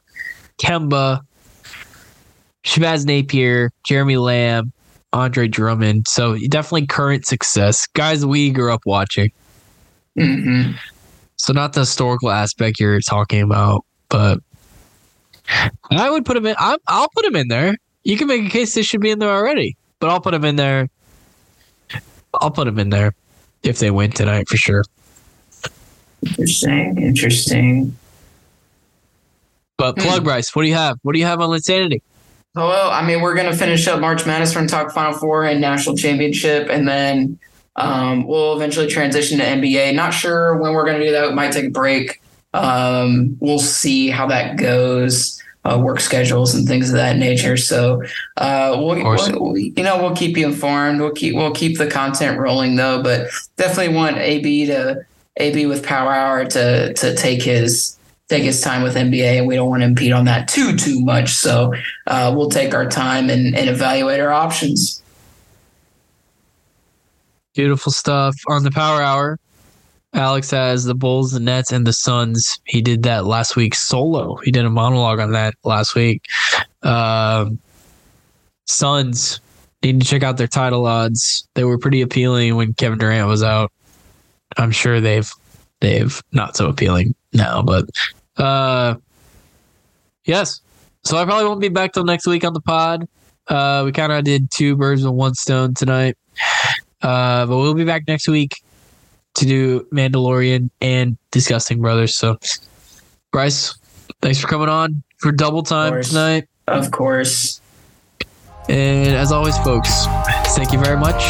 Kemba, Shabazz Napier, Jeremy Lamb, Andre Drummond. So definitely current success, guys we grew up watching. hmm So not the historical aspect you're talking about, but I would put him in. I'm, I'll put him in there. You can make a case they should be in there already, but I'll put him in there. I'll put him in there if they win tonight for sure. Interesting. Interesting. But plug Hmm. Bryce, what do you have? What do you have on Insanity? Oh, Well, I mean, we're going to finish up March Madness. We're going to talk Final Four and National Championship, and then um, we'll eventually transition to NBA. Not sure when we're going to do that. We might take a break. Um, we'll see how that goes. Uh, work schedules and things of that nature. So, uh, we'll, we'll, you know, we'll keep you informed. We'll keep we'll keep the content rolling though. But definitely want AB to AB with Power Hour to to take his take his time with NBA, and we don't want to impede on that too too much. So uh, we'll take our time and, and evaluate our options. Beautiful stuff on the Power Hour. Alex has the Bulls, the Nets, and the Suns. He did that last week solo. He did a monologue on that last week. Um, Suns need to check out their title odds. They were pretty appealing when Kevin Durant was out. I'm sure they've they've not so appealing now, but uh, yes. So I probably won't be back till next week on the pod. Uh, we kind of did two birds with one stone tonight. Uh, but we'll be back next week to do Mandalorian and Disgusting Brothers. So, Bryce, thanks for coming on for double time course. tonight. Of course. And as always, folks, thank you very much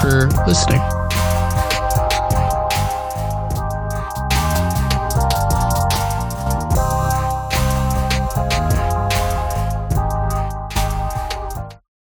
for listening.